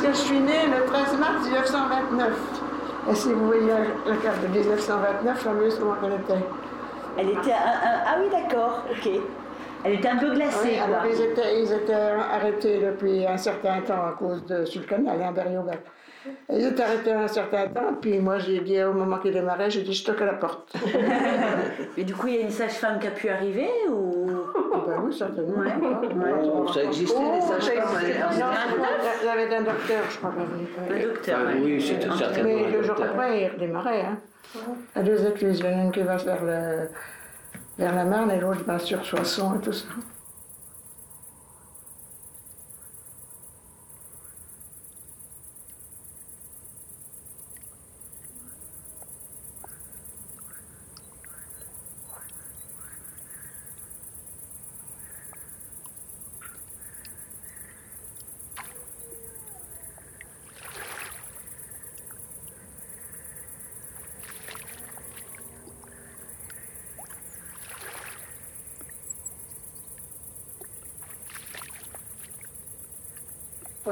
que je suis née le 13 mars 1929. Et si vous voyez la, carte de 1929, fameuse comment elle était. Elle était. ah oui, d'accord, ok. Elle était un peu glacée. Oui, alors ils étaient, ils étaient, arrêtés depuis un certain temps à cause de sur le canal, Ils étaient arrêtés un certain temps, puis moi j'ai dit au moment qu'il démarrait, j'ai dit je toque à la porte. Mais du coup, il y a une sage-femme qui a pu arriver ou? Ah ben oui, certainement. Ouais. Ouais. ça existait, les sages-femmes Il y avait un docteur, je crois. Un docteur, ah, Oui, c'était certainement. Mais le jour après, il redémarrait. Hein. À deux écluses, il y en a une qui va vers le vers la Marne et l'autre va sur Soissons et tout ça.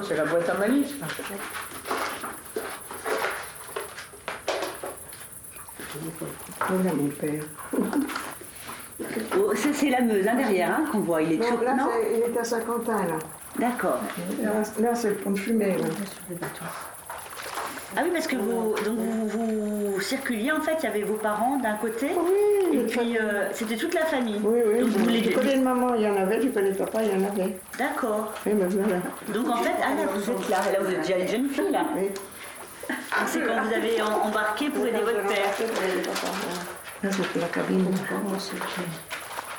C'est la boîte à malice. Voilà mon père. Oh, c'est la Meuse, hein, derrière, hein, qu'on voit. Il est non, là, il est à Saint-Quentin, là. D'accord. Là, c'est le pont de fumée, là. Ah oui, parce que vous, donc vous, circuliez, en fait, il y avait vos parents d'un côté, oui, et puis euh, c'était toute la famille. Oui, oui. Donc, du, du côté de maman, il y en avait, du côté de papa, il y en avait. D'accord. Oui, mais voilà. Donc en fait, ah là, vous êtes là, là, vous êtes déjà une jeune fille, là. Oui. Ah, c'est quand vous avez embarqué pour aider votre père. Là, c'était la cabine.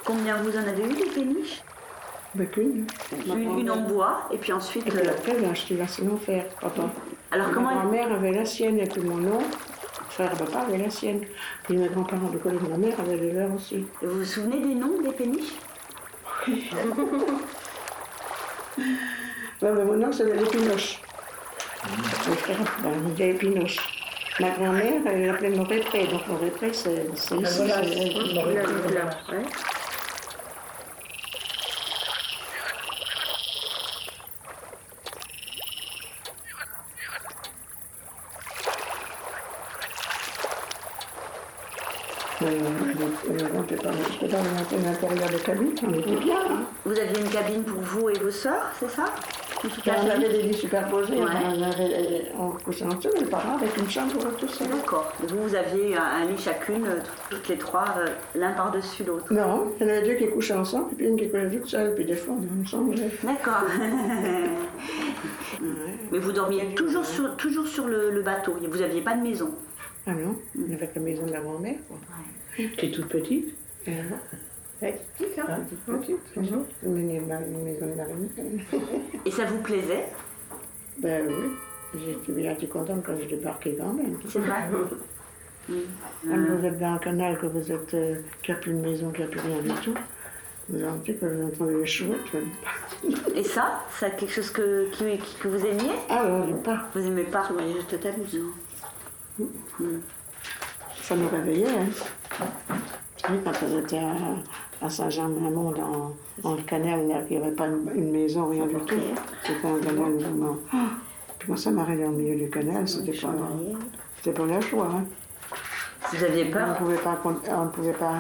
Combien vous en avez eu des péniches? Avec une. Une, en bois, et puis ensuite. Et puis euh, après, j'ai acheté la fer, papa. Alors comment Ma mère avait la sienne et puis mon nom, frère papa avait la sienne. Puis mes grands-parents de côté de ma mère avaient les leurs aussi. Et vous vous souvenez des noms des péniches? Oui. ben, mon nom, c'est l'épinoche. Mon frère, ben, il épinoche. Ma grand-mère, elle l'appelait Morépré, donc Morépré, c'est ici. L'intérieur de cabine, on était bien. Hein. Vous aviez une cabine pour vous et vos sœurs, c'est ça? On avait des lits superposés, on, avait, on couchait en dessous, mes parents avec une chambre pour tout ça. D'accord. Vous, vous aviez un, lit chacune, euh, toutes les trois, euh, l'un par-dessus l'autre Non, il y en avait deux qui couchaient ensemble, et puis une qui couchait toute seule, puis des fois on ensemble. D'accord. Mais vous dormiez toujours sur, toujours sur le, bateau, vous n'aviez pas de maison Ah non, on avait la maison de la grand-mère, qui est toute petite. petite, hein. Petite, Une maison de marine. Et ça vous plaisait? Ben oui. J'étais bien contente quand je débarquais quand même. C'est vrai? Quand vous êtes dans un canal, que vous êtes, euh, qu'il n'y a plus de maison, qu'il n'y a plus rien du tout, vous entendez que vous entendez les chevaux. Et ça, c'est quelque chose que, que vous aimiez? Ah non, j'aime pas. Vous aimez pas? Oui, je te t'amuse. Ça me réveillait. Hein. Oui, quand on était à, Saint-Jean-Mont, dans, dans le canal, il n'y avait pas une, maison, rien du tout. C'était un canal vraiment. Puis moi, ça m'arrêtait au milieu du canal, c'était pas, c'était pas la joie. Hein. Vous aviez peur? On ne pouvait pas, on pouvait pas,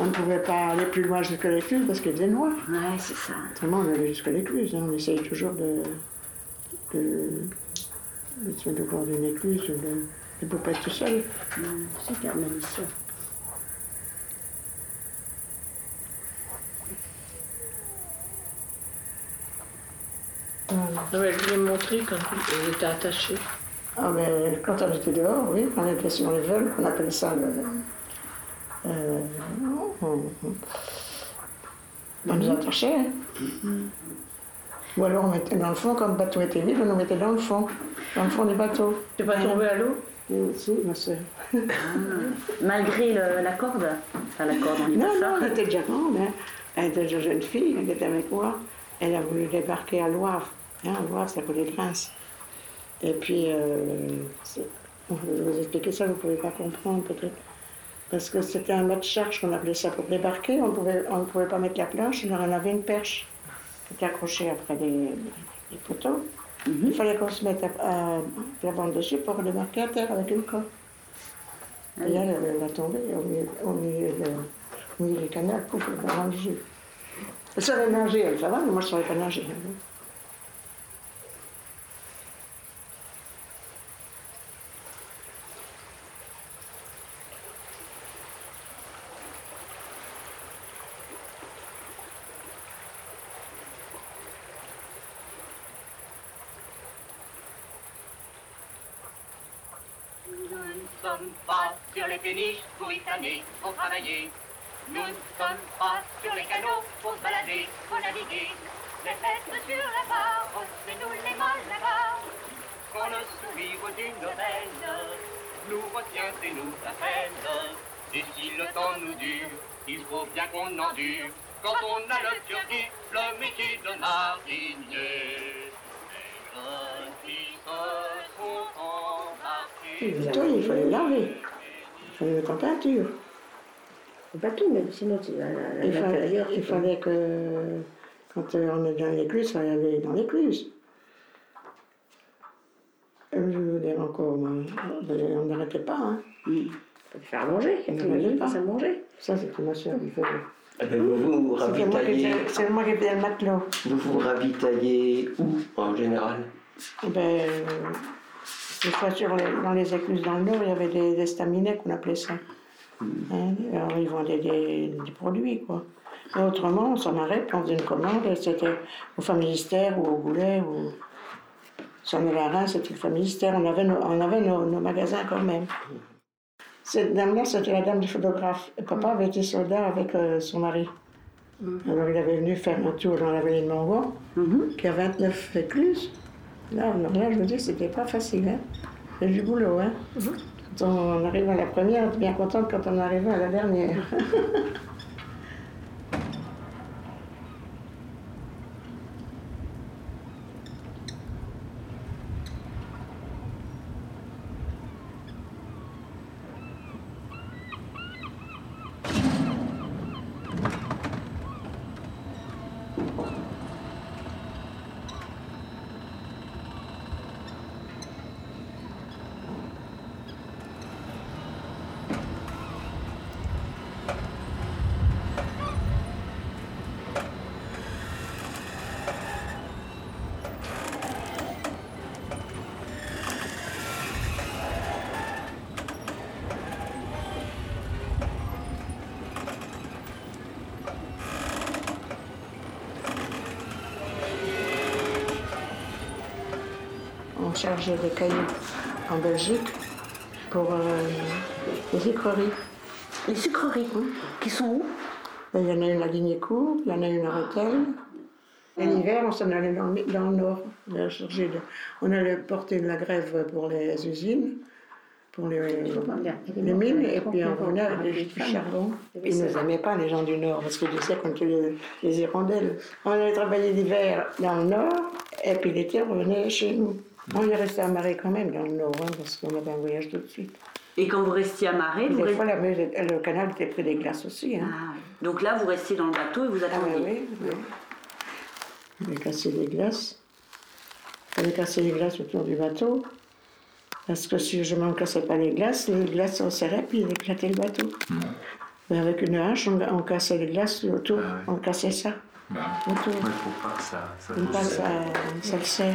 on ne pouvait pas aller plus loin jusqu'à l'écluse parce qu'il faisait noir. Ouais, c'est ça. Vraiment, on allait jusqu'à l'écluse. Hein. On essayait toujours de, de, de, de une écluse, de ne pas être tout seul. Super malicieux. elle voulait me montrer quand elle était attachée. Ah, mais quand elle était dehors, oui, quand elle était sur les vols, on appelait ça le. Euh, on, nous attachait. Hein. Ou alors on mettait dans le fond, quand le bateau était vide, on nous mettait dans le fond, dans le fond du bateau. Tu pas tombé à l'eau? Ma soeur. Ah. Malgré la corde Enfin, la corde, on dit non. Non, elle était déjà grande, hein. elle était déjà jeune fille, elle était avec moi. Elle a voulu débarquer à Loire. Hein, Loire, ça les Prince. Et puis, euh, je vais vous expliquer ça, vous ne pouvez pas comprendre peut-être. Parce que c'était un mode charge qu'on appelait ça pour débarquer. On pouvait, on ne pouvait pas mettre la planche, on avait une perche qui était accrochée après des, poteaux. Il fallait qu'on se mette à, à la bande dessus pour démarquer à terre avec une corde. Et là, elle, a tombé au milieu, du canal, pouf, elle mangé. Elle savait nager, elle, ça va, mais moi je ne savais pas nager. hein. Sommes pas sur les péniches pour y flâner, pour travailler. Nous ne sommes pas sur les canaux pour se balader, pour naviguer. Les fêtes sur la barre, c'est nous les Malagas. Quand le sourire d'une reine nous retient et nous appelle. Et si le temps nous dure, il faut bien qu'on endure. Quand on a le survie, le métier de marinier. Il fallait le laver. Il fallait le mettre en peinture. Le bateau, mais sinon, tu vas à Il, fallait- l'intérieur. il fallait que, quand euh, on est dans l'écluse, il fallait aller dans l'écluse. Euh, Je veux dire encore, euh, on n'arrêtait pas. Hein. Faut te faire manger. Il tout monde pas. à manger. Ça, c'était ma soeur qui faisait. Eh ben, vous vous C'était moi qui ravitaillez, C'est moi qui faisais le matelot. vous vous ravitaillez où en général? Eh Ben, euh, des fois, sur les- dans les écluses dans le Nord, il y avait des, des staminets qu'on appelait ça. Hein, alors, ils vendaient des, des produits, quoi. Et autrement, on s'en arrête, on faisait une commande, et c'était au Familistère ou au Goulet. Ou... Si on allait à Reims, c'était le Familistère. On avait nos, on avait nos, nos magasins quand même. Cette dame-là, c'était la dame du photographe. Et papa avait été soldat avec euh, son mari. Alors, il avait venu faire un tour dans la vallée de Mongon qui a 29 écluses. Là, alors là, je veux dire, c'était pas facile. Hein. C'est du boulot. Hein. Quand on arrive à la première, on est bien contente quand on arrive à la dernière. On chargeait des cailloux en Belgique pour euh, les sucreries. Les sucreries, qui sont où? Il y en a une à Lignécourt, il y en a une à Rethel. Et l'hiver, on s'en allait dans, le- dans le nord. On allait chercher de- on allait porter de la grève pour les usines, pour les, les mines, et puis on revenait avec du charbon. Ils ne nous aimaient pas, les gens du nord, parce qu'ils disaient qu'on les, les hirondelles. On allait travailler l'hiver dans le nord, et puis l'été, on revenait chez nous. On est resté amarré quand même dans le nord, hein, parce qu'on avait un voyage tout de suite. Et quand vous restiez amarré, Et vous des fois, la le canal était pris des glaces aussi. Hein. Ah, oui. Donc là, vous restiez dans le bateau et vous Ah attendiez. oui, oui. Il avait cassé les glaces. Il avait cassé les glaces autour du bateau. Parce que si je ne cassais pas les glaces, les glaces se serraient puis il éclatait le bateau. Mais avec une hache, on, on cassait les glaces autour, Ah on cassait ça Bah, autour. il faut pas que ça, ça le serre.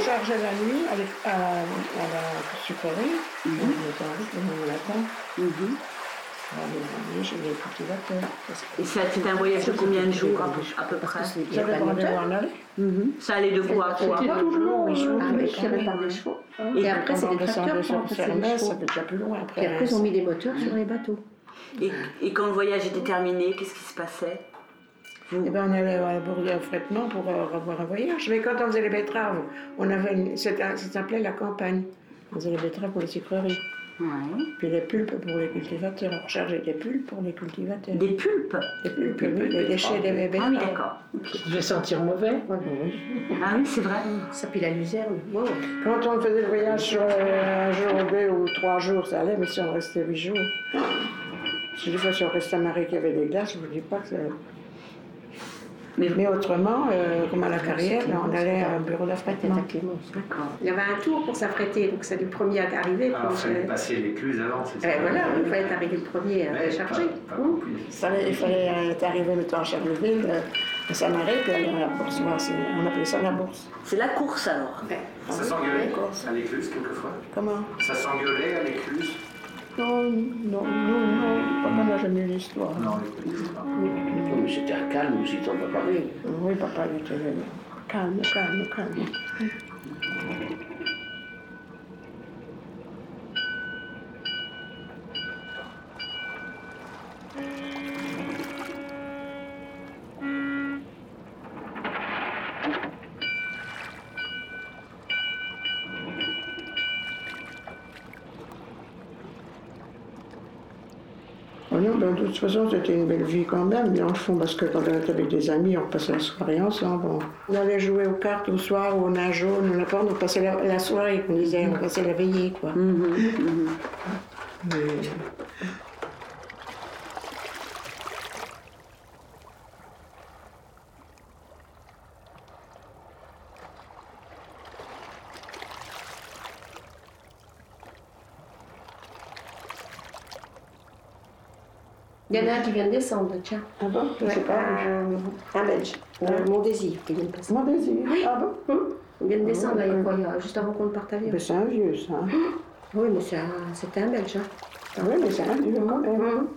On chargeait la nuit avec, à, à la sucrerie. On était en route le matin. Les que Et ça, c'était un voyage de combien de jours à peu, près? Mhm. Ça allait de quoi à quoi? C'était toujours oui, euh, avec tiré oui. par des chevaux. Et Et après, c'est des tracteurs qui les chevaux. c'était déjà plus loin après. Et après, ils ont mis des moteurs sur les bateaux. et, et quand le voyage était terminé, qu'est-ce qui se passait? Vous- Eh ben, on allait à Bourdieu au Frettement pour euh, revoir un voyage. Mais quand on faisait les betteraves, on avait une- c'était- ça s'appelait la campagne. On faisait les betteraves pour les sucreries. Ouais. Puis les pulpes pour les cultivateurs. On rechargeait des pulpes pour les cultivateurs. Des pulpes? Des pulpes, oui, les déchets des betteraves. Ah oui, d'accord. Ça devait sentir mauvais. Ah oui, c'est vrai. Ça puis la luzerne. Quand on faisait le voyage sur euh, un jour, deux ou trois jours, ça allait, mais si on restait huit jours. Que des fois, si on restait à Marie qui avait des glaces, je ne vous dis pas que ça. Mais, Mais autrement, euh, comme à la carrière, là, on allait à un bureau d'affrètement. à Clémence. d'accord. Il y avait un tour pour s'affréter, donc c'est le premier à arriver. Alors, pour il fallait se- passer l'écluse avant, c'est ça Eh, voilà, il fallait être arrivé le premier à Mais charger. pas- pas Hum. beaucoup. Il fallait, fallait euh, être arrivé mettons, à Charleville, euh, à Saint-Marie, puis aller à la bourse. on appelait ça la bourse. C'est la course alors. Ouais. Ça s'engueulait à l'écluse quelquefois? Comment? Ça s'engueulait à l'écluse Non, non, non, non, papa n'a jamais eu l'histoire. Non, l'écluse. pas. Non, mais c'était un calme aussi, t'en as parlé. Oui, papa, il était calme, calme, calme. Oh non, ben, de toute façon, c'était une belle vie quand même, dans le fond, parce que quand on était avec des amis, on passait la soirée ensemble. On, on allait jouer aux cartes au soir ou au nage jaune, n'importe, on passait la, la soirée, on disait, on passait la veillée, quoi. Mais- Il y en a un qui vient de descendre, tiens. Ah bon? Je sais Ouais, pas. euh, un Belge, euh, mon désir, qui vient de passer. Mon désir. Ah bon? Hum. Il vient de descendre, là, il y a juste avant qu'on ne parte à. Ben, c'est un vieux, ça. Oui, mais c'est un- c'était un Belge. Hein. Ah oui, mais c'est un vieux quand même. Hum.